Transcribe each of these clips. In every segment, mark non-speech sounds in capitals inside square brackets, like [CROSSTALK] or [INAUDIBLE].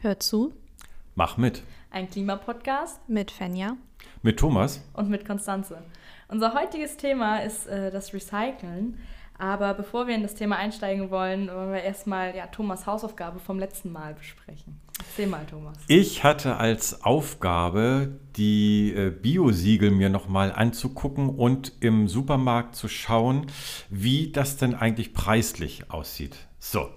Hört zu. Mach mit. Ein Klimapodcast mit Fenja. Mit Thomas. Und mit Konstanze. Unser heutiges Thema ist äh, das Recyceln. Aber bevor wir in das Thema einsteigen wollen, wollen wir erstmal ja, Thomas Hausaufgabe vom letzten Mal besprechen. Erzähl mal, Thomas. Ich hatte als Aufgabe, die äh, Biosiegel mir nochmal anzugucken und im Supermarkt zu schauen, wie das denn eigentlich preislich aussieht. So,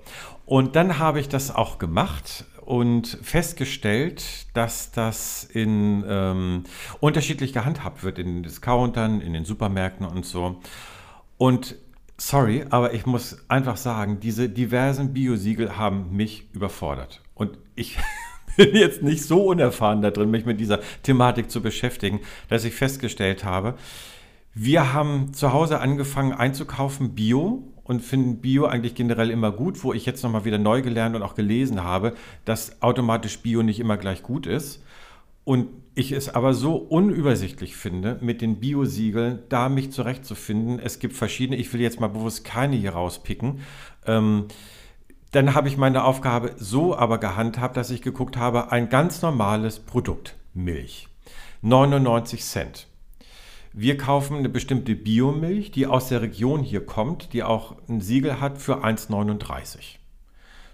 und dann habe ich das auch gemacht und festgestellt, dass das in ähm, unterschiedlich gehandhabt wird in den Discountern, in den Supermärkten und so. Und sorry, aber ich muss einfach sagen, diese diversen Biosiegel haben mich überfordert. Und ich [LAUGHS] bin jetzt nicht so unerfahren da drin, mich mit dieser Thematik zu beschäftigen, dass ich festgestellt habe, wir haben zu Hause angefangen einzukaufen Bio und finden Bio eigentlich generell immer gut, wo ich jetzt nochmal wieder neu gelernt und auch gelesen habe, dass automatisch Bio nicht immer gleich gut ist. Und ich es aber so unübersichtlich finde, mit den Bio-Siegeln da mich zurechtzufinden. Es gibt verschiedene, ich will jetzt mal bewusst keine hier rauspicken. Ähm, dann habe ich meine Aufgabe so aber gehandhabt, dass ich geguckt habe, ein ganz normales Produkt, Milch, 99 Cent. Wir kaufen eine bestimmte Biomilch, die aus der Region hier kommt, die auch ein Siegel hat für 1,39.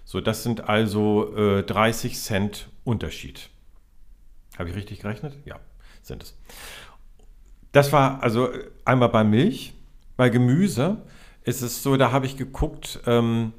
So, das sind also äh, 30 Cent Unterschied. Habe ich richtig gerechnet? Ja, sind es. Das war also einmal bei Milch. Bei Gemüse ist es so, da habe ich geguckt, ähm,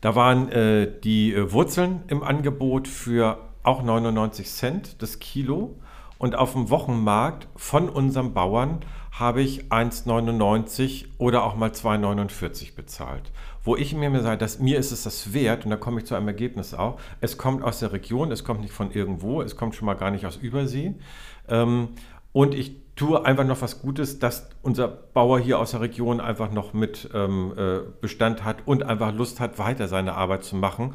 da waren äh, die äh, Wurzeln im Angebot für auch 99 Cent das Kilo. Und auf dem Wochenmarkt von unserem Bauern habe ich 1,99 oder auch mal 2,49 bezahlt. Wo ich mir sage, dass mir ist es das wert, und da komme ich zu einem Ergebnis auch, es kommt aus der Region, es kommt nicht von irgendwo, es kommt schon mal gar nicht aus Übersee. Ähm, und ich tue einfach noch was Gutes, dass unser Bauer hier aus der Region einfach noch mit ähm, äh, Bestand hat und einfach Lust hat, weiter seine Arbeit zu machen.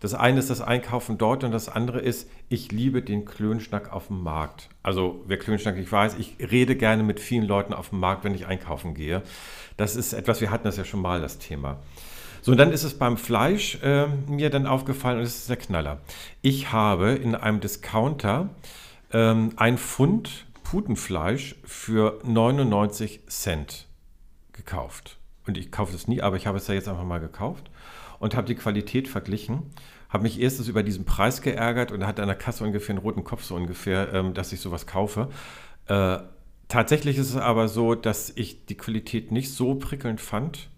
Das eine ist das Einkaufen dort und das andere ist, ich liebe den Klönschnack auf dem Markt. Also wer Klönschnack nicht weiß, ich rede gerne mit vielen Leuten auf dem Markt, wenn ich einkaufen gehe. Das ist etwas, wir hatten das ja schon mal, das Thema. So, und dann ist es beim Fleisch äh, mir dann aufgefallen und das ist der Knaller. Ich habe in einem Discounter ähm, ein Pfund Putenfleisch für 99 Cent gekauft. Und ich kaufe es nie, aber ich habe es ja jetzt einfach mal gekauft und habe die Qualität verglichen. Habe mich erstens über diesen Preis geärgert und hatte an der Kasse ungefähr einen roten Kopf so ungefähr, ähm, dass ich sowas kaufe. Äh, tatsächlich ist es aber so, dass ich die Qualität nicht so prickelnd fand.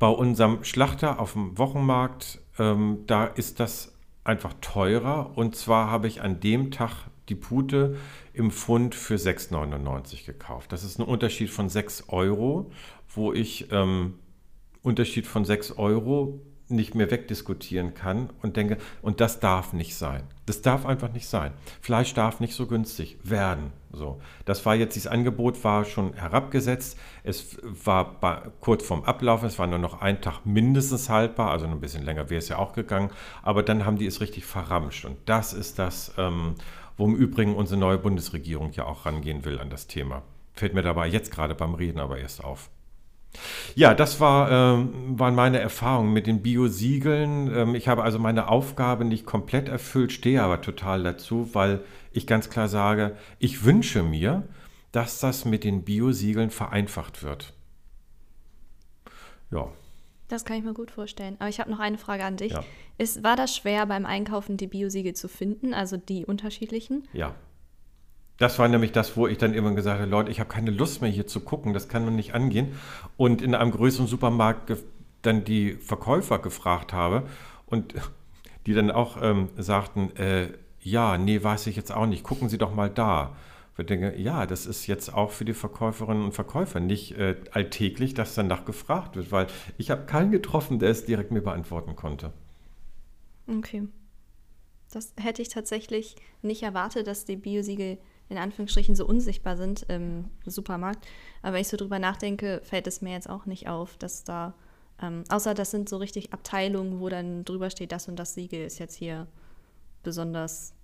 Bei unserem Schlachter auf dem Wochenmarkt, ähm, da ist das einfach teurer. Und zwar habe ich an dem Tag die Pute im Pfund für 6,99 gekauft. Das ist ein Unterschied von 6 Euro, wo ich ähm, Unterschied von 6 Euro nicht mehr wegdiskutieren kann und denke, und das darf nicht sein. Das darf einfach nicht sein. Fleisch darf nicht so günstig werden. So, das war jetzt, dieses Angebot war schon herabgesetzt. Es war bei, kurz vorm Ablauf, es war nur noch ein Tag mindestens haltbar, also ein bisschen länger wäre es ja auch gegangen. Aber dann haben die es richtig verramscht. Und das ist das, ähm, wo im Übrigen unsere neue Bundesregierung ja auch rangehen will an das Thema. Fällt mir dabei jetzt gerade beim Reden aber erst auf. Ja, das war, ähm, waren meine Erfahrungen mit den Biosiegeln. Ähm, ich habe also meine Aufgabe nicht komplett erfüllt, stehe aber total dazu, weil ich ganz klar sage, ich wünsche mir, dass das mit den Biosiegeln vereinfacht wird. Ja. Das kann ich mir gut vorstellen. Aber ich habe noch eine Frage an dich. Ja. Ist, war das schwer beim Einkaufen, die Biosiegel zu finden, also die unterschiedlichen? Ja. Das war nämlich das, wo ich dann irgendwann gesagt habe, Leute, ich habe keine Lust mehr hier zu gucken, das kann nun nicht angehen. Und in einem größeren Supermarkt dann die Verkäufer gefragt habe und [LAUGHS] die dann auch ähm, sagten, äh, ja, nee, weiß ich jetzt auch nicht, gucken Sie doch mal da. Ich denke, ja, das ist jetzt auch für die Verkäuferinnen und Verkäufer nicht äh, alltäglich, dass danach gefragt wird, weil ich habe keinen getroffen, der es direkt mir beantworten konnte. Okay. Das hätte ich tatsächlich nicht erwartet, dass die Biosiegel in Anführungsstrichen so unsichtbar sind im Supermarkt. Aber wenn ich so drüber nachdenke, fällt es mir jetzt auch nicht auf, dass da, ähm, außer das sind so richtig Abteilungen, wo dann drüber steht, das und das Siegel ist jetzt hier besonders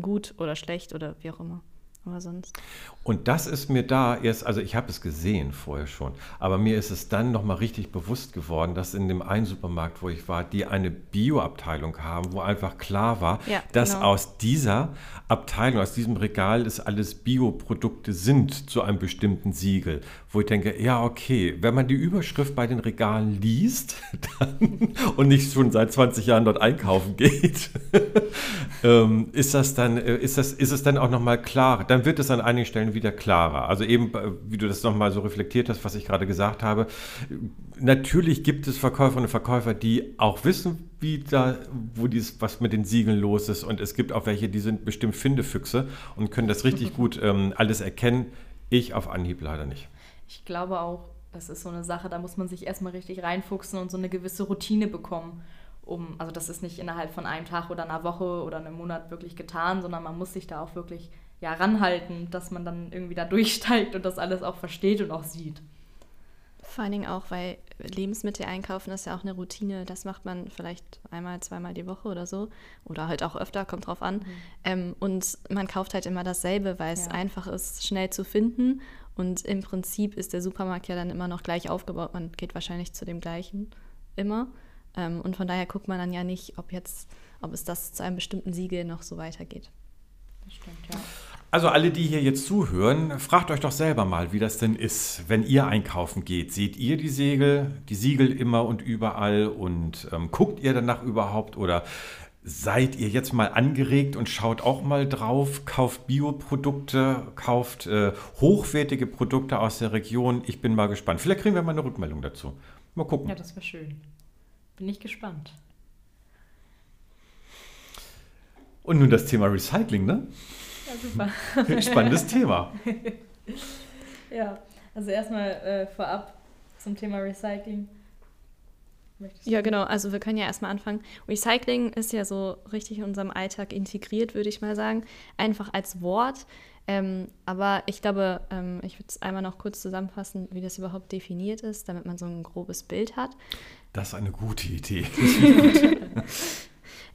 gut oder schlecht oder wie auch immer. Aber sonst. Und das ist mir da erst, also ich habe es gesehen vorher schon, aber mir ist es dann nochmal richtig bewusst geworden, dass in dem einen Supermarkt, wo ich war, die eine Bio-Abteilung haben, wo einfach klar war, Ja, dass genau. aus dieser Abteilung, aus diesem Regal, es alles Bioprodukte sind zu einem bestimmten Siegel. Wo ich denke, ja, okay, wenn man die Überschrift bei den Regalen liest [LAUGHS] dann, und nicht schon seit 20 Jahren dort einkaufen geht, [LAUGHS] ähm, ist das dann, äh, ist das, ist es dann auch nochmal klarer? Dann wird es an einigen Stellen wieder klarer. Also eben, äh, wie du das nochmal so reflektiert hast, was ich gerade gesagt habe. Natürlich gibt es Verkäuferinnen und Verkäufer, die auch wissen, wie da, wo dies, was mit den Siegeln los ist. Und es gibt auch welche, die sind bestimmt Findefüchse und können das richtig [LAUGHS] gut ähm, alles erkennen. Ich auf Anhieb leider nicht. Ich glaube auch, das ist so eine Sache, da muss man sich erstmal richtig reinfuchsen und so eine gewisse Routine bekommen. Um, also das ist nicht innerhalb von einem Tag oder einer Woche oder einem Monat wirklich getan, sondern man muss sich da auch wirklich ja, ranhalten, dass man dann irgendwie da [LAUGHS] durchsteigt und das alles auch versteht und auch sieht. Vor allen Dingen auch, weil Lebensmittel einkaufen ist ja auch eine Routine. Das macht man vielleicht einmal, zweimal die Woche oder so. Oder halt auch öfter, kommt drauf an. Ähm, und man kauft halt immer dasselbe, weil es Ja. einfach ist, schnell zu finden. Und im Prinzip ist der Supermarkt ja dann immer noch gleich aufgebaut. Man geht wahrscheinlich zu dem gleichen immer. Ähm, und von daher guckt man dann ja nicht, ob jetzt, ob es das zu einem bestimmten Siegel noch so weitergeht. Das stimmt, ja. Also alle, die hier jetzt zuhören, fragt euch doch selber mal, wie das denn ist, wenn ihr einkaufen geht. Seht ihr die Segel, die Siegel immer und überall und ähm, guckt ihr danach überhaupt oder seid ihr jetzt mal angeregt und schaut auch mal drauf, kauft Bioprodukte, kauft äh, hochwertige Produkte aus der Region. Ich bin mal gespannt. Vielleicht kriegen wir mal eine Rückmeldung dazu. Mal gucken. Ja, das wäre schön. Bin ich gespannt. Und nun das Thema Recycling, ne? Ja, super. [LAUGHS] Spannendes Thema. [LAUGHS] Ja, also erstmal äh, vorab zum Thema Recycling. Möchtest Ja, genau. Also wir können ja erstmal anfangen. Recycling ist ja so richtig in unserem Alltag integriert, würde ich mal sagen. Einfach als Wort. Ähm, aber ich glaube, ähm, ich würde es einmal noch kurz zusammenfassen, wie das überhaupt definiert ist, damit man so ein grobes Bild hat. Das ist eine gute Idee. [LAUGHS] [LAUGHS]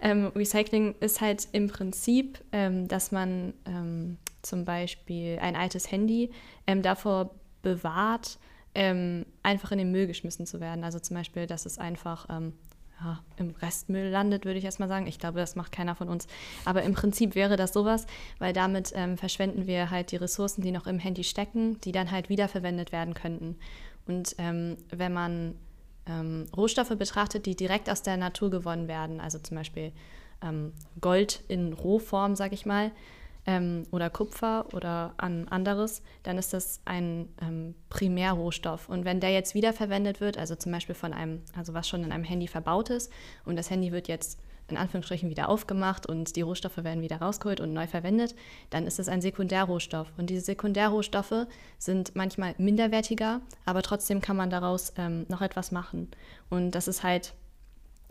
Ähm, Recycling ist halt im Prinzip, ähm, dass man ähm, zum Beispiel ein altes Handy ähm, davor bewahrt, ähm, einfach in den Müll geschmissen zu werden. Also zum Beispiel, dass es einfach ähm, ja, im Restmüll landet, würde ich erstmal sagen. Ich glaube, das macht keiner von uns. Aber im Prinzip wäre das sowas, weil damit ähm, verschwenden wir halt die Ressourcen, die noch im Handy stecken, die dann halt wiederverwendet werden könnten. Und ähm, wenn man ähm, Rohstoffe betrachtet, die direkt aus der Natur gewonnen werden, also zum Beispiel ähm, Gold in Rohform, sag ich mal, ähm, oder Kupfer oder an anderes, dann ist das ein ähm, Primärrohstoff. Und wenn der jetzt wiederverwendet wird, also zum Beispiel von einem, also was schon in einem Handy verbaut ist, und das Handy wird jetzt in Anführungsstrichen wieder aufgemacht und die Rohstoffe werden wieder rausgeholt und neu verwendet, dann ist es ein Sekundärrohstoff. Und diese Sekundärrohstoffe sind manchmal minderwertiger, aber trotzdem kann man daraus ähm, noch etwas machen. Und das ist halt,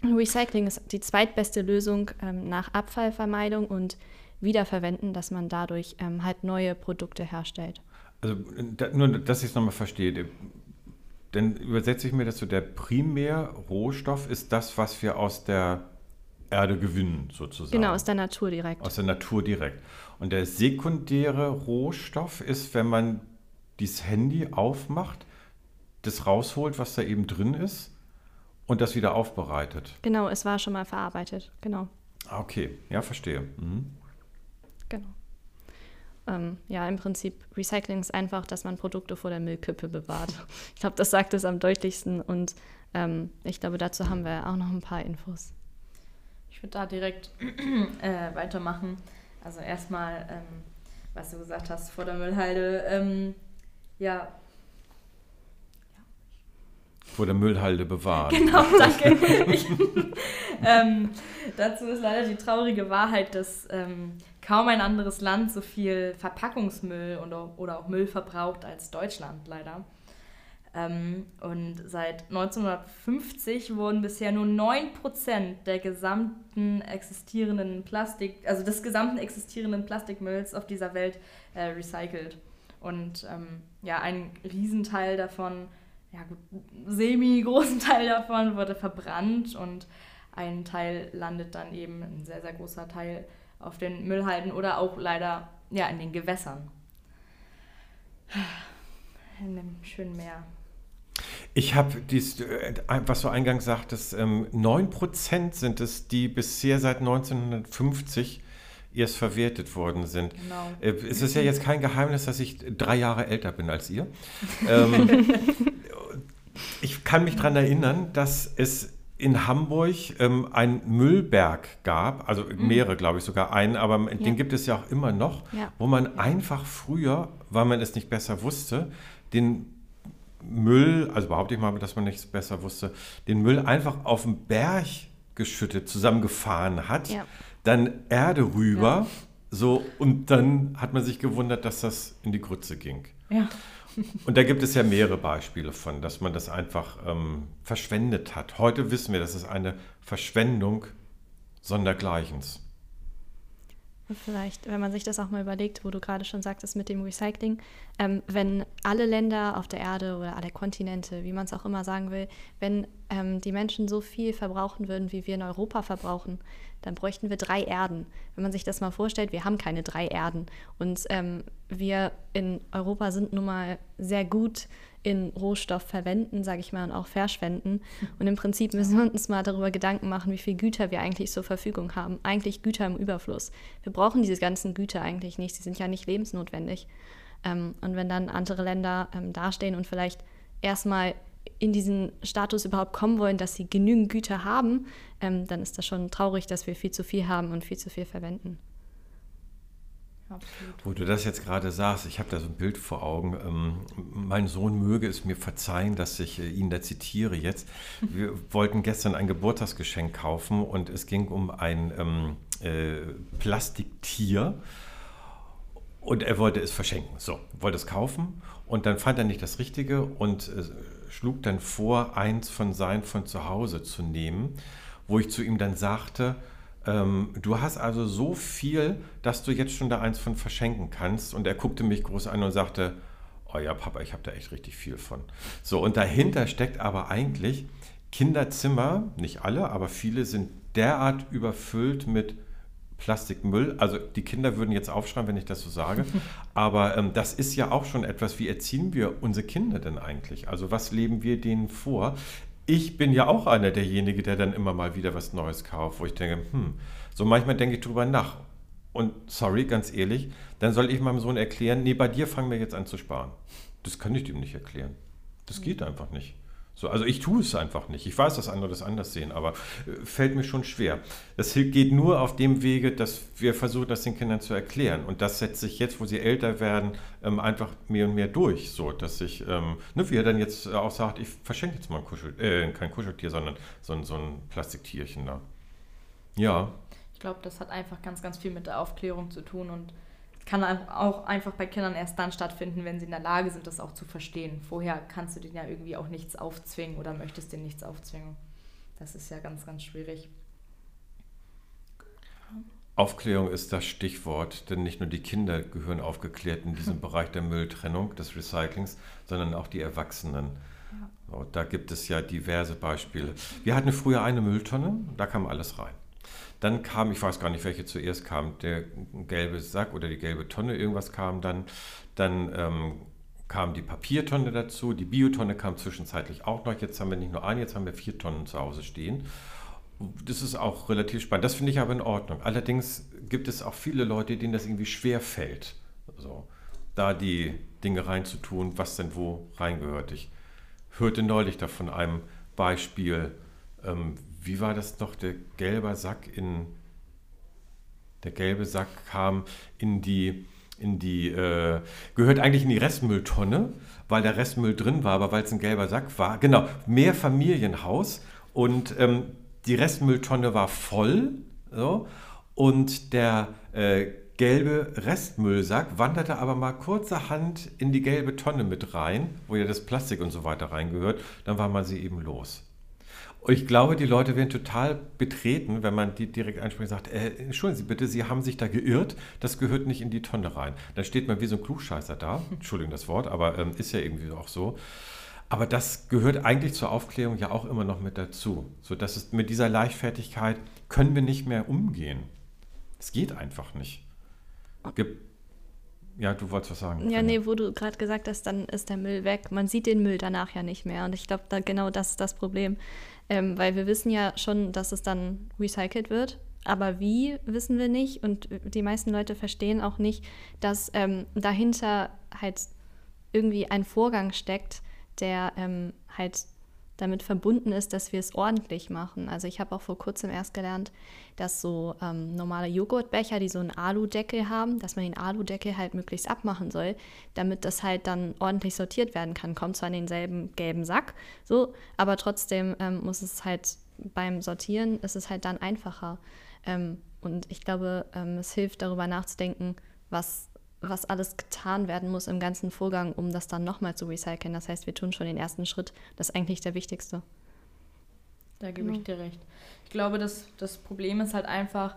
Recycling ist die zweitbeste Lösung ähm, nach Abfallvermeidung und Wiederverwenden, dass man dadurch ähm, halt neue Produkte herstellt. Also da, nur, dass ich es nochmal verstehe. Dann übersetze ich mir das so, der Primärrohstoff ist das, was wir aus der Erde gewinnen, sozusagen. Genau, aus der Natur direkt. Aus der Natur direkt. Und der sekundäre Rohstoff ist, wenn man dieses Handy aufmacht, das rausholt, was da eben drin ist und das wieder aufbereitet. Genau, es war schon mal verarbeitet. Genau, Ah, Okay, ja, verstehe. Mhm. Ähm, ja, im Prinzip, Recycling ist einfach, dass man Produkte vor der Müllkippe bewahrt. [LAUGHS] Ich glaube, das sagt es am deutlichsten und ähm, ich glaube, dazu haben wir auch noch ein paar Infos. Ich würde da direkt [CLEARS THROAT] äh, weitermachen. Also erstmal, ähm, was du gesagt hast, vor der Müllhalde. Ähm, ja, Vor der Müllhalde bewahren. genau, [LAUGHS] danke. Ich, [LAUGHS] ähm, dazu ist leider die traurige Wahrheit, dass ähm, kaum ein anderes Land so viel Verpackungsmüll oder auch Müll verbraucht als Deutschland, leider. Ähm, und seit 1950 wurden bisher nur 9% der gesamten existierenden Plastik, also des gesamten existierenden Plastikmülls auf dieser Welt äh, recycelt. Und ähm, ja, ein Riesenteil davon, ja gut, semi-großen [LAUGHS] Teil davon wurde verbrannt und ein Teil landet dann eben, ein sehr, sehr großer Teil, auf den Müllhalden oder auch leider ja, in den Gewässern. In dem schönen Meer. Ich habe dies, äh, was du eingangs sagtest, 9% ähm, sind es, die bisher seit 1950 erst verwertet worden sind. Genau. Äh, es ist ja jetzt kein Geheimnis, dass ich drei Jahre älter bin als ihr. [LAUGHS] ähm, ich kann mich daran erinnern, dass es in Hamburg ähm, einen Müllberg gab, also mhm. mehrere, glaube ich, sogar einen, aber ja. den gibt es ja auch immer noch, ja. wo man einfach früher, weil man es nicht besser wusste, den Müll, also behaupte ich mal, dass man nichts besser wusste, den Müll einfach auf den Berg geschüttet, zusammengefahren hat, ja. dann Erde rüber, so und dann hat man sich gewundert, dass das in die Grütze ging. Ja. Und da gibt es ja mehrere Beispiele von, dass man das einfach ähm, verschwendet hat. Heute wissen wir, das ist eine Verschwendung sondergleichens. Vielleicht, wenn man sich das auch mal überlegt, wo du gerade schon sagtest mit dem Recycling, ähm, wenn alle Länder auf der Erde oder alle Kontinente, wie man es auch immer sagen will, wenn ähm, die Menschen so viel verbrauchen würden, wie wir in Europa verbrauchen, dann bräuchten wir drei Erden. Wenn man sich das mal vorstellt, wir haben keine drei Erden. Und ähm, wir in Europa sind nun mal sehr gut in Rohstoff verwenden, sage ich mal, und auch verschwenden. Und im Prinzip müssen wir uns mal darüber Gedanken machen, wie viel Güter wir eigentlich zur Verfügung haben. Eigentlich Güter im Überfluss. Wir brauchen diese ganzen Güter eigentlich nicht. Sie sind ja nicht lebensnotwendig. Ähm, und wenn dann andere Länder ähm, dastehen und vielleicht erstmal in diesen Status überhaupt kommen wollen, dass sie genügend Güter haben, ähm, dann ist das schon traurig, dass wir viel zu viel haben und viel zu viel verwenden. Absolut. Wo du das jetzt gerade sagst, ich habe da so ein Bild vor Augen. Ähm, mein Sohn möge es mir verzeihen, dass ich äh, ihn da zitiere jetzt. Wir [LAUGHS] wollten gestern ein Geburtstagsgeschenk kaufen und es ging um ein ähm, äh, Plastiktier und er wollte es verschenken. So, wollte es kaufen und dann fand er nicht das Richtige und äh, schlug dann vor, eins von sein von zu Hause zu nehmen, wo ich zu ihm dann sagte, ähm, du hast also so viel, dass du jetzt schon da eins von verschenken kannst. Und er guckte mich groß an und sagte, oh ja, Papa, ich habe da echt richtig viel von. So, und dahinter steckt aber eigentlich Kinderzimmer, nicht alle, aber viele sind derart überfüllt mit Plastikmüll. Also die Kinder würden jetzt aufschreiben, wenn ich das so sage. [LAUGHS] Aber ähm, das ist ja auch schon etwas, wie erziehen wir unsere Kinder denn eigentlich? Also was leben wir denen vor? ich bin ja auch einer derjenige, der dann immer mal wieder was Neues kauft, wo ich denke, hm, so manchmal denke ich drüber nach. Und sorry, ganz ehrlich, dann soll ich meinem Sohn erklären, nee, bei dir fangen wir jetzt an zu sparen. Das kann ich ihm nicht erklären. Das geht einfach nicht. So, also ich tue es einfach nicht. Ich weiß, dass andere das anders sehen, aber äh, fällt mir schon schwer. Das geht nur auf dem Wege, dass wir versuchen, das den Kindern zu erklären. Und das setzt sich jetzt, wo sie älter werden, ähm, einfach mehr und mehr durch. So, dass ich, ähm, ne, wie er dann jetzt auch sagt, ich verschenke jetzt mal ein Kuschel, äh, kein Kuscheltier, sondern so, so ein Plastiktierchen da. Ja. Ich glaube, das hat einfach ganz, ganz viel mit der Aufklärung zu tun und kann auch einfach bei Kindern erst dann stattfinden, wenn sie in der Lage sind, das auch zu verstehen. Vorher kannst du denen ja irgendwie auch nichts aufzwingen oder möchtest denen nichts aufzwingen. Das ist ja ganz, ganz schwierig. Aufklärung ist das Stichwort, denn nicht nur die Kinder gehören aufgeklärt in diesem [LAUGHS] Bereich der Mülltrennung, des Recyclings, sondern auch die Erwachsenen. Ja. Da gibt es ja diverse Beispiele. Wir hatten früher eine Mülltonne, da kam alles rein. Dann kam, ich weiß gar nicht, welche zuerst kam, der gelbe Sack oder die gelbe Tonne, irgendwas kam dann. Dann ähm, kam die Papiertonne dazu, die Biotonne kam zwischenzeitlich auch noch. Jetzt haben wir nicht nur eine, jetzt haben wir vier Tonnen zu Hause stehen. Das ist auch relativ spannend. Das finde ich aber in Ordnung. Allerdings gibt es auch viele Leute, denen das irgendwie schwer fällt, also, da die Dinge reinzutun, was denn wo reingehört. Ich hörte neulich da von einem Beispiel, ähm, wie war das noch, der gelbe Sack in, der gelbe Sack kam in die, in die, äh, gehört eigentlich in die Restmülltonne, weil der Restmüll drin war, aber weil es ein gelber Sack war. Genau, mehr Familienhaus und ähm, die Restmülltonne war voll so, und der äh, gelbe Restmüllsack wanderte aber mal kurzerhand in die gelbe Tonne mit rein, wo ja das Plastik und so weiter reingehört. Dann war man sie eben los. Ich glaube, die Leute werden total betreten, wenn man die direkt anspricht und sagt, äh, entschuldigen Sie bitte, Sie haben sich da geirrt, das gehört nicht in die Tonne rein. Dann steht man wie so ein Klugscheißer da, [LAUGHS] Entschuldigung das Wort, aber ähm, ist ja irgendwie auch so. Aber das gehört eigentlich zur Aufklärung ja auch immer noch mit dazu. So dass es mit dieser Leichtfertigkeit können wir nicht mehr umgehen. Es geht einfach nicht. Gibt ja, du wolltest was sagen. Ja, nee, wo du gerade gesagt hast, dann ist der Müll weg. Man sieht den Müll danach ja nicht mehr. Und ich glaube, da genau das ist das Problem. Ähm, weil wir wissen ja schon, dass es dann recycelt wird. Aber wie, wissen wir nicht. Und die meisten Leute verstehen auch nicht, dass ähm, dahinter halt irgendwie ein Vorgang steckt, der ähm, halt damit verbunden ist, dass wir es ordentlich machen. Also ich habe auch vor kurzem erst gelernt, dass so ähm, normale Joghurtbecher, die so einen Aludeckel haben, dass man den Aludeckel halt möglichst abmachen soll, damit das halt dann ordentlich sortiert werden kann. Kommt zwar in denselben gelben Sack, so, aber trotzdem ähm, muss es halt beim Sortieren, ist es halt dann einfacher. Ähm, und ich glaube, ähm, es hilft darüber nachzudenken, was was alles getan werden muss im ganzen Vorgang, um das dann nochmal zu recyceln. Das heißt, wir tun schon den ersten Schritt. Das ist eigentlich der wichtigste. Da gebe ja. ich dir recht. Ich glaube, dass das Problem ist halt einfach,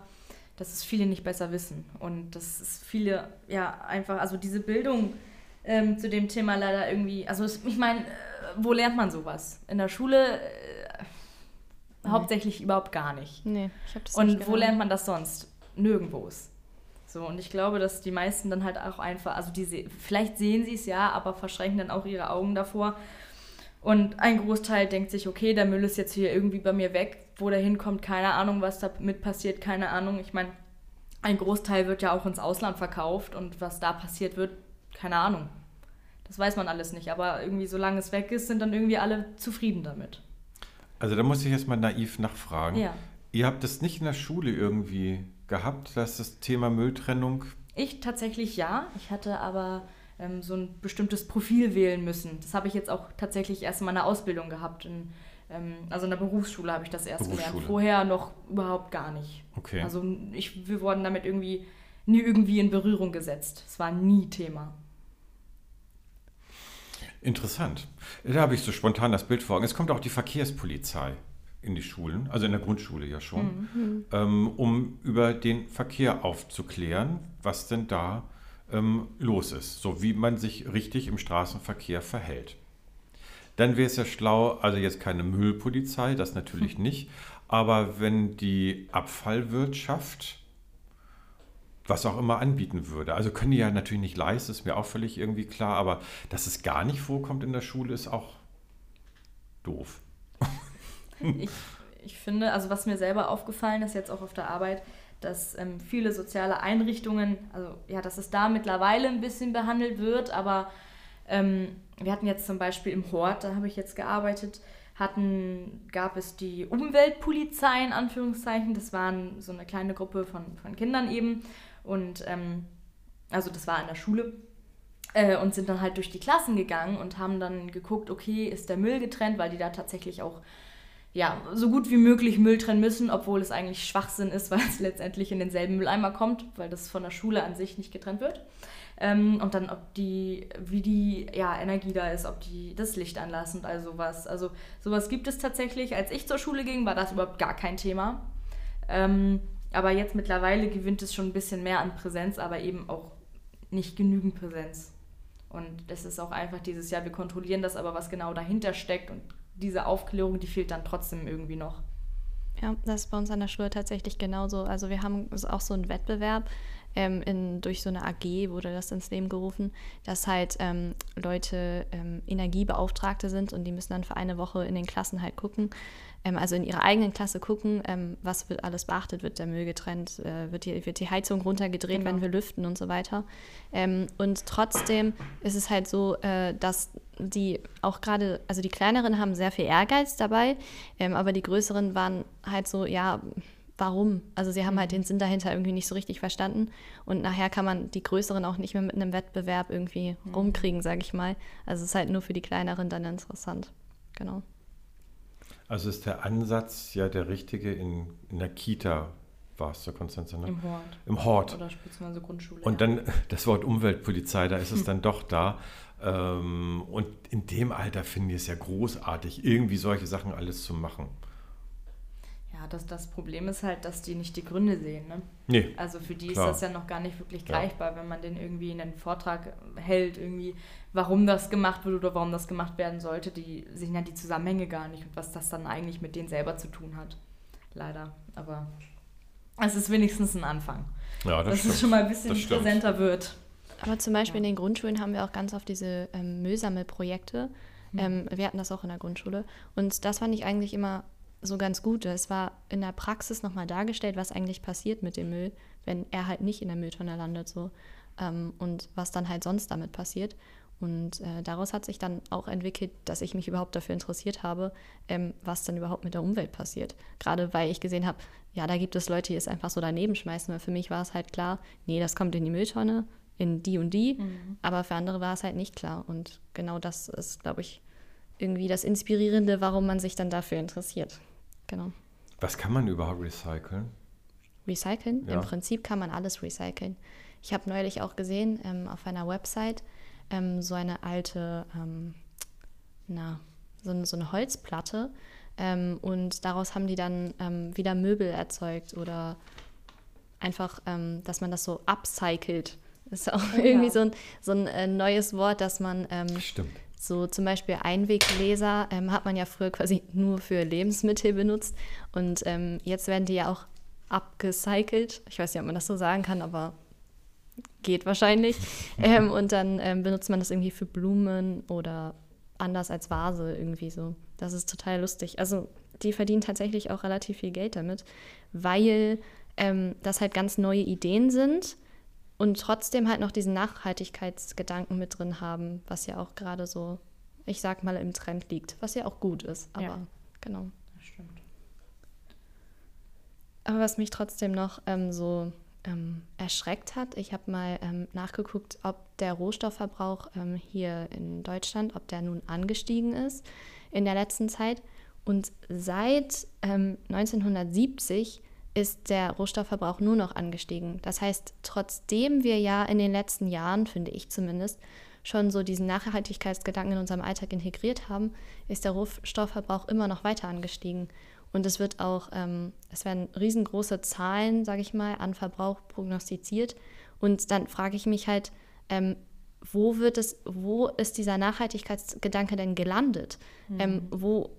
dass es viele nicht besser wissen. Und dass es viele, ja, einfach, also diese Bildung ähm, zu dem Thema leider irgendwie, also es, ich meine, äh, wo lernt man sowas? In der Schule äh, nee. hauptsächlich überhaupt gar nicht. Nee, ich habe das Und nicht wo lernt man das sonst? Nirgendwo. So, und ich glaube, dass die meisten dann halt auch einfach, also die vielleicht sehen sie es ja, aber verschränken dann auch ihre Augen davor. Und ein Großteil denkt sich, okay, der Müll ist jetzt hier irgendwie bei mir weg, wo der hinkommt, keine Ahnung, was damit passiert, keine Ahnung. Ich meine, ein Großteil wird ja auch ins Ausland verkauft und was da passiert wird, keine Ahnung. Das weiß man alles nicht, aber irgendwie solange es weg ist, sind dann irgendwie alle zufrieden damit. Also da muss ich jetzt mal naiv nachfragen. Ja. Ihr habt das nicht in der Schule irgendwie gehabt, dass das Thema Mülltrennung? Ich tatsächlich ja. Ich hatte aber ähm, so ein bestimmtes Profil wählen müssen. Das habe ich jetzt auch tatsächlich erst in meiner Ausbildung gehabt. In, ähm, also in der Berufsschule habe ich das erst gelernt. Vorher noch überhaupt gar nicht. Okay. Also ich, wir wurden damit irgendwie nie irgendwie in Berührung gesetzt. Es war nie Thema. Interessant. Da habe ich so spontan das Bild vor Augen. Es kommt auch die Verkehrspolizei in die Schulen, also in der Grundschule ja schon, mhm. ähm, um über den Verkehr aufzuklären, was denn da ähm, los ist, so wie man sich richtig im Straßenverkehr verhält. Dann wäre es ja schlau, also jetzt keine Müllpolizei, das natürlich mhm. nicht, aber wenn die Abfallwirtschaft was auch immer anbieten würde. Also können die ja natürlich nicht leisten, ist mir auch völlig irgendwie klar, aber dass es gar nicht vorkommt in der Schule, ist auch doof. [LAUGHS] ich, ich finde, also was mir selber aufgefallen ist, jetzt auch auf der Arbeit, dass ähm, viele soziale Einrichtungen, also ja, dass es da mittlerweile ein bisschen behandelt wird, aber ähm, wir hatten jetzt zum Beispiel im Hort, da habe ich jetzt gearbeitet, hatten, gab es die Umweltpolizei in Anführungszeichen, das waren so eine kleine Gruppe von, von Kindern eben. Und ähm, also das war in der Schule äh, und sind dann halt durch die Klassen gegangen und haben dann geguckt, okay, ist der Müll getrennt, weil die da tatsächlich auch ja, so gut wie möglich Müll trennen müssen, obwohl es eigentlich Schwachsinn ist, [LAUGHS] weil es letztendlich in denselben Mülleimer kommt, weil das von der Schule an sich nicht getrennt wird. Ähm, und dann, ob die, wie die ja, Energie da ist, ob die das Licht anlassen und all sowas. Also sowas gibt es tatsächlich. Als ich zur Schule ging, war das überhaupt gar kein Thema. Ähm, aber jetzt mittlerweile gewinnt es schon ein bisschen mehr an Präsenz, aber eben auch nicht genügend Präsenz. Und das ist auch einfach dieses Jahr, wir kontrollieren das, aber was genau dahinter steckt und diese Aufklärung, die fehlt dann trotzdem irgendwie noch. Ja, das ist bei uns an der Schule tatsächlich genauso. Also wir haben auch so einen Wettbewerb, ähm, in, durch so eine AG wurde das ins Leben gerufen, dass halt ähm, Leute ähm, Energiebeauftragte sind und die müssen dann für eine Woche in den Klassen halt gucken, also in ihrer eigenen Klasse gucken, ähm, was wird alles beachtet, wird der Müll getrennt, äh, wird, die, wird die Heizung runtergedreht, genau. wenn wir lüften und so weiter. Ähm, und trotzdem ist es halt so, äh, dass die auch gerade, also die kleineren haben sehr viel Ehrgeiz dabei, ähm, aber die größeren waren halt so, ja, warum? Also sie haben halt mhm. den Sinn dahinter irgendwie nicht so richtig verstanden und nachher kann man die größeren auch nicht mehr mit einem Wettbewerb irgendwie mhm. rumkriegen, sage ich mal. Also es ist halt nur für die kleineren dann interessant. Genau. Also ist der Ansatz ja der richtige in, in der Kita, war es der Konstanze, ne? Im Hort. Im Hort. Oder spitzenweise Grundschule. Und dann [LAUGHS] das Wort Umweltpolizei, da ist es dann doch da. Ähm, und in dem Alter finde ich es ja großartig, irgendwie solche Sachen alles zu machen. Ja, das, das Problem ist halt, dass die nicht die Gründe sehen. Ne? Nee, also für die klar. ist das ja noch gar nicht wirklich greifbar, ja. wenn man den irgendwie in einen Vortrag hält, irgendwie, warum das gemacht wird oder warum das gemacht werden sollte. Die sehen ja die Zusammenhänge gar nicht und was das dann eigentlich mit denen selber zu tun hat. Leider. Aber es ist wenigstens ein Anfang. ja, das dass stimmt. es schon mal ein bisschen präsenter wird. Aber zum Beispiel ja. in den Grundschulen haben wir auch ganz oft diese ähm, Müllsammelprojekte. Mhm. Ähm, wir hatten das auch in der Grundschule. Und das fand ich eigentlich immer so ganz gut. Es war in der Praxis nochmal dargestellt, was eigentlich passiert mit dem Müll, wenn er halt nicht in der Mülltonne landet. So. Ähm, und was dann halt sonst damit passiert. Und äh, daraus hat sich dann auch entwickelt, dass ich mich überhaupt dafür interessiert habe, ähm, was dann überhaupt mit der Umwelt passiert. Gerade weil ich gesehen habe, ja, da gibt es Leute, die es einfach so daneben schmeißen. Weil für mich war es halt klar, nee, das kommt in die Mülltonne, in die und die. Mhm. Aber für andere war es halt nicht klar. Und genau das ist, glaube ich, irgendwie das Inspirierende, warum man sich dann dafür interessiert. Genau. Was kann man überhaupt recyceln? Recyceln? Ja. Im Prinzip kann man alles recyceln. Ich habe neulich auch gesehen ähm, auf einer Website ähm, so eine alte, ähm, na, so, so, eine Holzplatte ähm, und daraus haben die dann ähm, wieder Möbel erzeugt oder einfach, ähm, dass man das so upcycelt. Das ist auch oh, irgendwie ja. so ein, so ein äh, neues Wort, dass man Stimmt so zum Beispiel Einweggläser ähm, hat man ja früher quasi nur für Lebensmittel benutzt und ähm, jetzt werden die ja auch abgecycelt. Ich weiß nicht, ob man das so sagen kann, aber geht wahrscheinlich. [LAUGHS] ähm, und dann ähm, benutzt man das irgendwie für Blumen oder anders als Vase irgendwie so. Das ist total lustig. Also die verdienen tatsächlich auch relativ viel Geld damit, weil ähm, das halt ganz neue Ideen sind und trotzdem halt noch diesen Nachhaltigkeitsgedanken mit drin haben, was ja auch gerade so, ich sag mal, im Trend liegt, was ja auch gut ist. Aber ja. genau. Das stimmt. Aber was mich trotzdem noch ähm, so ähm, erschreckt hat, ich habe mal ähm, nachgeguckt, ob der Rohstoffverbrauch ähm, hier in Deutschland, ob der nun angestiegen ist in der letzten Zeit. Und seit 1970 ähm, ist der Rohstoffverbrauch nur noch angestiegen. Das heißt, trotzdem wir ja in den letzten Jahren, finde ich zumindest, schon so diesen Nachhaltigkeitsgedanken in unserem Alltag integriert haben, ist der Rohstoffverbrauch immer noch weiter angestiegen. Und es wird auch, ähm, es werden riesengroße Zahlen, sage ich mal, an Verbrauch prognostiziert. Und dann frage ich mich halt, ähm, wo wird es, wo ist dieser Nachhaltigkeitsgedanke denn gelandet? Mhm. Ähm, wo,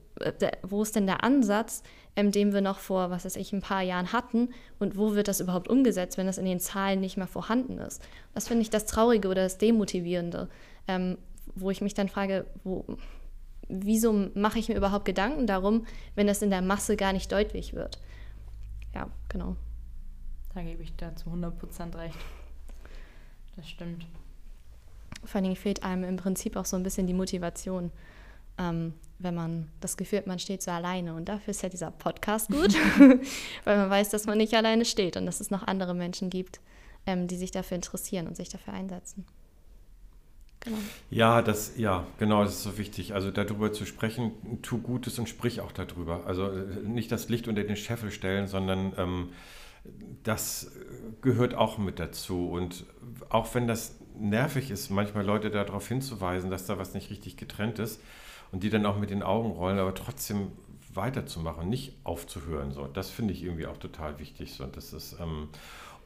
wo ist denn der Ansatz, ähm, den wir noch vor, was weiß ich, ein paar Jahren hatten und wo wird das überhaupt umgesetzt, wenn das in den Zahlen nicht mehr vorhanden ist. Das finde ich das Traurige oder das Demotivierende, ähm, wo ich mich dann frage, wo, wieso mache ich mir überhaupt Gedanken darum, wenn das in der Masse gar nicht deutlich wird. Ja, genau. Da gebe ich da zu 100% recht. Das stimmt. Vor allen Dingen fehlt einem im Prinzip auch so ein bisschen die Motivation. Ähm, wenn man das Gefühl hat, man steht so alleine. Und dafür ist ja dieser Podcast gut, [LAUGHS] [LAUGHS] weil man weiß, dass man nicht alleine steht und dass es noch andere Menschen gibt, ähm, die sich dafür interessieren und sich dafür einsetzen. Genau. Ja, das, ja, genau, das ist so wichtig. Also darüber zu sprechen, tu Gutes und sprich auch darüber. Also äh, nicht das Licht unter den Scheffel stellen, sondern ähm, das gehört auch mit dazu. Und auch wenn das nervig ist, manchmal Leute darauf hinzuweisen, dass da was nicht richtig getrennt ist, und die dann auch mit den Augen rollen, aber trotzdem weiterzumachen, nicht aufzuhören. So. Das finde ich irgendwie auch total wichtig. So. Das ist, ähm,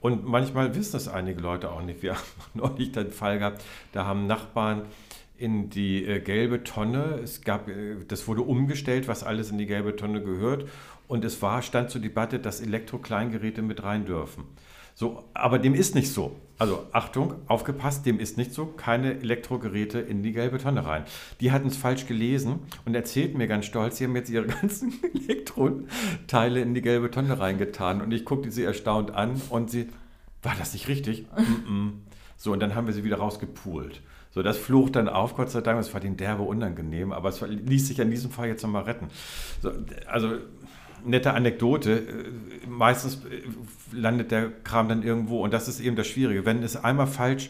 und manchmal wissen es einige Leute auch nicht. Wir [LAUGHS] haben neulich den Fall gehabt, da haben Nachbarn in die äh, gelbe Tonne, es gab, äh, das wurde umgestellt, was alles in die gelbe Tonne gehört. Und es war, stand zur Debatte, dass Elektrokleingeräte mit rein dürfen. So, aber dem ist nicht so. Also Achtung, aufgepasst, dem ist nicht so. Keine Elektrogeräte in die gelbe Tonne rein. Die hatten es falsch gelesen und erzählten mir ganz stolz, sie haben jetzt ihre [LAUGHS] ganzen Elektroteile in die gelbe Tonne reingetan. Und ich guckte sie erstaunt an und sie, war das nicht richtig? so, und dann haben wir sie wieder rausgepult. So, das flucht dann auf, Gott sei Dank, es war den derbe unangenehm, aber es ließ sich in diesem Fall jetzt nochmal retten. So, also nette Anekdote. Äh, meistens äh, landet der Kram dann irgendwo und das ist eben das Schwierige. Wenn es einmal falsch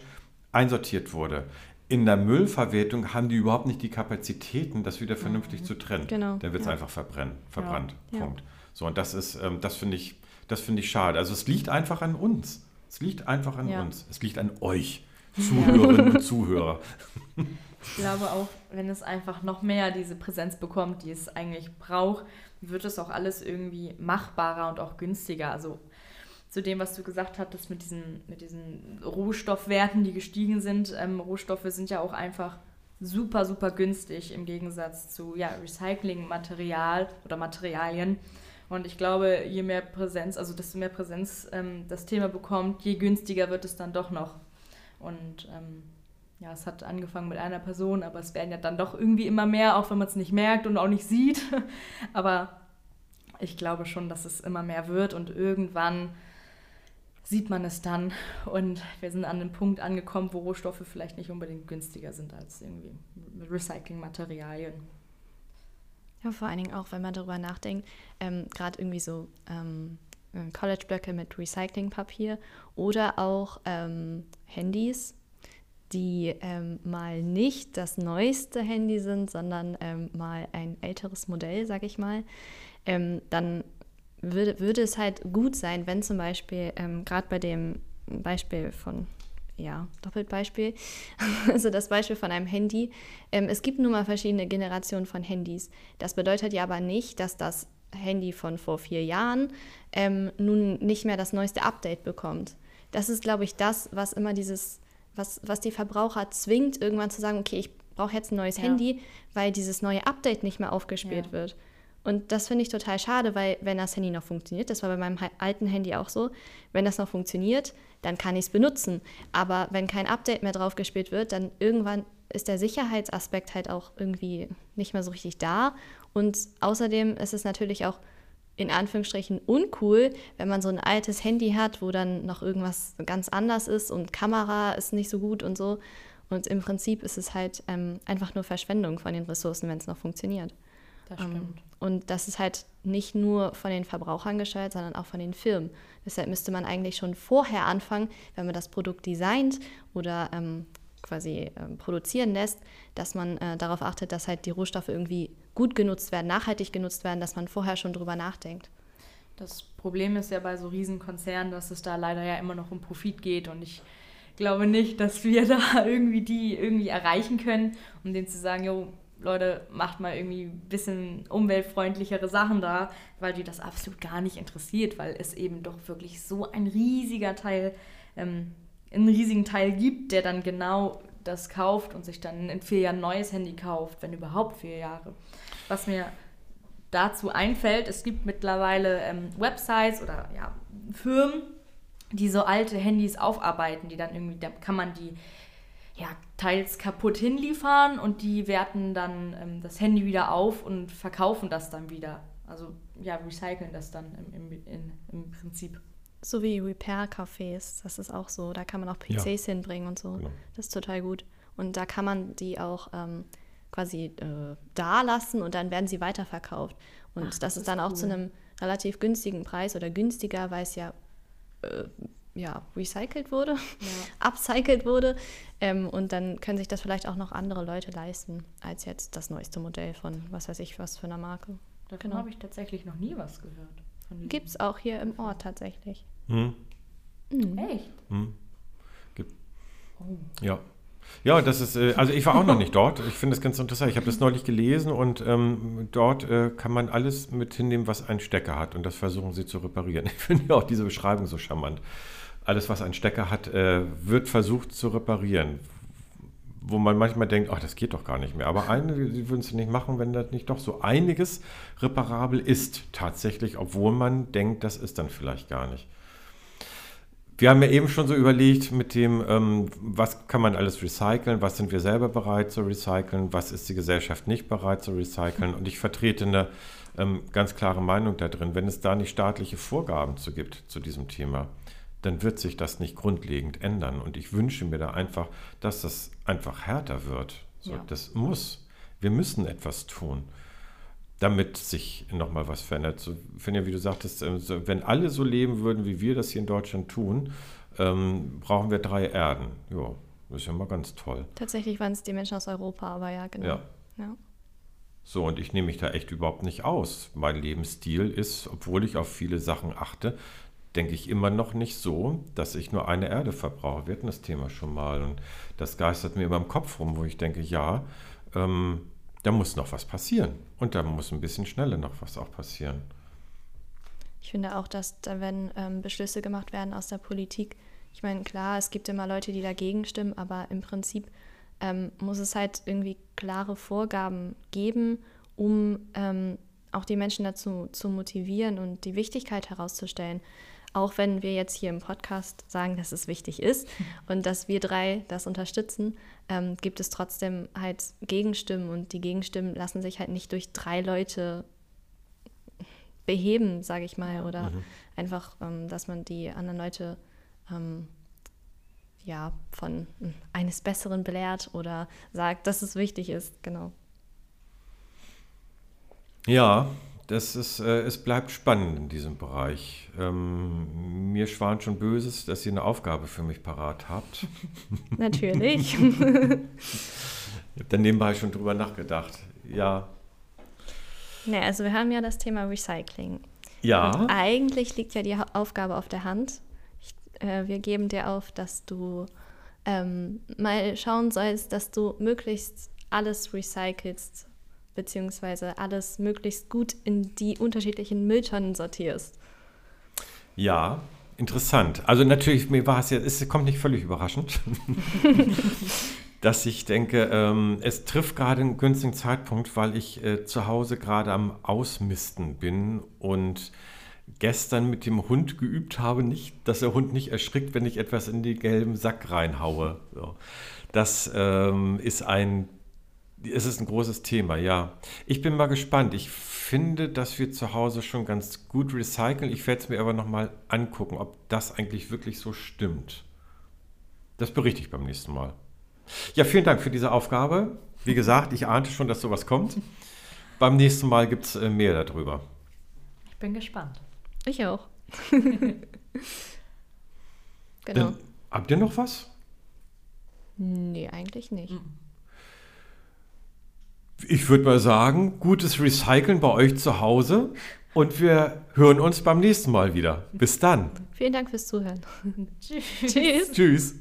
einsortiert wurde, in der Müllverwertung haben die überhaupt nicht die Kapazitäten, das wieder vernünftig mhm. zu trennen. Genau. Dann wird es ja. einfach verbrennen, verbrannt. Ja. Punkt. So, und das ist, ähm, das finde ich, das finde ich schade. Also es liegt einfach an uns. Es liegt einfach an ja. uns. Es liegt an euch, Zuhörerinnen und Zuhörer. [LAUGHS] Ich glaube auch, wenn es einfach noch mehr diese Präsenz bekommt, die es eigentlich braucht, wird es auch alles irgendwie machbarer und auch günstiger. Also zu dem, was du gesagt hattest mit diesen, mit diesen Rohstoffwerten, die gestiegen sind. Ähm, Rohstoffe sind ja auch einfach super, super günstig im Gegensatz zu ja, Recyclingmaterial oder Materialien. Und ich glaube, je mehr Präsenz, also desto mehr Präsenz ähm, das Thema bekommt, je günstiger wird es dann doch noch. Und ähm, ja, es hat angefangen mit einer Person, aber es werden ja dann doch irgendwie immer mehr, auch wenn man es nicht merkt und auch nicht sieht. [LAUGHS] aber ich glaube schon, dass es immer mehr wird und irgendwann sieht man es dann und wir sind an einem Punkt angekommen, wo Rohstoffe vielleicht nicht unbedingt günstiger sind als irgendwie Recyclingmaterialien. Ja, vor allen Dingen auch, wenn man darüber nachdenkt, ähm, gerade irgendwie so ähm, College-Blöcke mit Recyclingpapier oder auch ähm, Handys, die ähm, mal nicht das neueste Handy sind, sondern ähm, mal ein älteres Modell, sag ich mal, ähm, dann würde, würde es halt gut sein, wenn zum Beispiel, gerade bei dem Beispiel von ja, Doppelbeispiel. [LAUGHS] Also das Beispiel von einem Handy. Ähm, es gibt nun mal verschiedene Generationen von Handys. Das bedeutet ja aber nicht, dass das Handy von vor vier Jahren ähm, nun nicht mehr das neueste Update bekommt. Das ist, glaube ich, das, was immer dieses, was, was die Verbraucher zwingt, irgendwann zu sagen, okay, ich brauche jetzt ein neues ja. Handy, weil dieses neue Update nicht mehr aufgespielt ja. wird. Und das finde ich total schade, weil wenn das Handy noch funktioniert, das war bei meinem alten Handy auch so, wenn das noch funktioniert, dann kann ich es benutzen. Aber wenn kein Update mehr drauf gespielt wird, dann irgendwann ist der Sicherheitsaspekt halt auch irgendwie nicht mehr so richtig da. Und außerdem ist es natürlich auch in Anführungsstrichen uncool, wenn man so ein altes Handy hat, wo dann noch irgendwas ganz anders ist und Kamera ist nicht so gut und so. Und im Prinzip ist es halt ähm, einfach nur Verschwendung von den Ressourcen, wenn es noch funktioniert. Das ähm, stimmt. und das ist halt nicht nur von den Verbrauchern gesteuert, sondern auch von den Firmen. Deshalb müsste man eigentlich schon vorher anfangen, wenn man das Produkt designt oder ähm, quasi ähm, produzieren lässt, dass man äh, darauf achtet, dass halt die Rohstoffe irgendwie gut genutzt werden, nachhaltig genutzt werden, dass man vorher schon drüber nachdenkt. Das Problem ist ja bei so Riesenkonzernen, dass es da leider ja immer noch um Profit geht und ich glaube nicht, dass wir [LAUGHS] da irgendwie die irgendwie erreichen können, um denen zu sagen, jo, Leute, macht mal irgendwie ein bisschen umweltfreundlichere Sachen da, weil die das absolut gar nicht interessiert, weil es eben doch wirklich so ein riesiger Teil, ähm, einen riesigen Teil gibt, der dann genau das kauft und sich dann in vier Jahren ein neues Handy kauft, wenn überhaupt vier Jahre. Was mir dazu einfällt, es gibt mittlerweile ähm, Websites oder ja, Firmen, die so alte Handys aufarbeiten, die dann irgendwie, da kann man die ja, teils kaputt hinliefern und die werten dann ähm, das Handy wieder auf und verkaufen das dann wieder. Also ja, recyceln das dann im, im, in, im Prinzip. So wie Repair-Cafés, das ist auch so. Da kann man auch PCs ja. hinbringen und so. Genau. Das ist total gut. Und da kann man die auch ähm, quasi äh, da lassen und dann werden sie weiterverkauft. Und Ach, das, das, ist dann auch zu einem relativ günstigen Preis oder günstiger, weil es ja äh, ja, recycelt wurde, ja. [LAUGHS] upcycled wurde. Ähm, und dann können sich das vielleicht auch noch andere Leute leisten, als jetzt das neueste Modell von was weiß ich was für einer Marke. Davon genau. habe ich tatsächlich noch nie was gehört. Gibt es auch hier im Ort tatsächlich. Hm. Mhm. Echt? Hm. Gibt. Oh. Ja. Ja, das ist, äh, also ich war auch noch nicht dort. Ich finde das ganz interessant. Ich habe das neulich gelesen und ähm, dort äh, kann man alles mit hinnehmen, was einen Stecker hat und das versuchen sie zu reparieren. [LAUGHS] Ich finde ja auch diese Beschreibung so charmant alles, was einen Stecker hat, äh, wird versucht zu reparieren. Wo man manchmal denkt, ach, das geht doch gar nicht mehr. Aber einige würden es nicht machen, wenn das nicht doch so einiges reparabel ist, tatsächlich, obwohl man denkt, das ist dann vielleicht gar nicht. Wir haben ja eben schon so überlegt mit dem, ähm, was kann man alles recyceln, was sind wir selber bereit zu recyceln, was ist die Gesellschaft nicht bereit zu recyceln. Und ich vertrete eine ähm, ganz klare Meinung da drin, wenn es da nicht staatliche Vorgaben zu gibt zu diesem Thema dann wird sich das nicht grundlegend ändern. Und ich wünsche mir da einfach, dass das einfach härter wird. So, ja. Das muss. Wir müssen etwas tun, damit sich nochmal was verändert. So, Finja, wie du sagtest, ähm, wenn alle so leben würden, wie wir das hier in Deutschland tun, ähm, brauchen wir drei Erden. Ja, das ist ja mal ganz toll. Tatsächlich waren es die Menschen aus Europa, aber ja, genau. Ja. ja. So, und ich nehme mich da echt überhaupt nicht aus. Mein Lebensstil ist, obwohl ich auf viele Sachen achte, denke ich immer noch nicht so, dass ich nur eine Erde verbrauche. Wir hatten das Thema schon mal und das geistert mir immer im Kopf rum, wo ich denke, ja, ähm, da muss noch was passieren und da muss ein bisschen schneller noch was auch passieren. Ich finde auch, dass da, wenn ähm, Beschlüsse gemacht werden aus der Politik, ich meine, klar, es gibt immer Leute, die dagegen stimmen, aber im Prinzip ähm, muss es halt irgendwie klare Vorgaben geben, um ähm, auch die Menschen dazu zu motivieren und die Wichtigkeit herauszustellen. Auch wenn wir jetzt hier im Podcast sagen, dass es wichtig ist [LAUGHS] und dass wir drei das unterstützen, ähm, gibt es trotzdem halt Gegenstimmen und die Gegenstimmen lassen sich halt nicht durch drei Leute beheben, sage ich mal, oder mhm. einfach, ähm, dass man die anderen Leute ähm, ja von hm, eines Besseren belehrt oder sagt, dass es wichtig ist, genau. Ja, das ist, äh, es bleibt spannend in diesem Bereich. Ähm, mir schwant schon Böses, dass ihr eine Aufgabe für mich parat habt. [LAUGHS] Natürlich. ich habe dann nebenbei schon drüber nachgedacht. Ja. Ne, also wir haben ja das Thema Recycling. Ja. Und eigentlich liegt ja die Aufgabe auf der Hand. Ich, äh, wir geben dir auf, dass du ähm, mal schauen sollst, dass du möglichst alles recycelst, beziehungsweise alles möglichst gut in die unterschiedlichen Mülltonnen sortierst. Ja, interessant. Also natürlich, mir war es ja, es kommt nicht völlig überraschend, [LAUGHS] dass ich denke, ähm, es trifft gerade einen günstigen Zeitpunkt, weil ich äh, zu Hause gerade am Ausmisten bin und gestern mit dem Hund geübt habe, nicht, dass der Hund nicht erschrickt, wenn ich etwas in den gelben Sack reinhaue. So. Das ähm, ist ein es ist ein großes Thema, ja. Ich bin mal gespannt. Ich finde, dass wir zu Hause schon ganz gut recyceln. Ich werde es mir aber nochmal angucken, ob das eigentlich wirklich so stimmt. Das berichte ich beim nächsten Mal. Ja, vielen Dank für diese Aufgabe. Wie gesagt, ich ahnte schon, dass sowas kommt. Beim nächsten Mal gibt es äh, mehr darüber. Ich bin gespannt. Ich auch. [LAUGHS] genau. Dann, habt ihr noch was? Nee, eigentlich nicht. Mhm. Ich würde mal sagen, gutes Recyceln bei euch zu Hause und wir hören uns beim nächsten Mal wieder. Bis dann. Vielen Dank fürs Zuhören. [LAUGHS] Tschüss. Tschüss.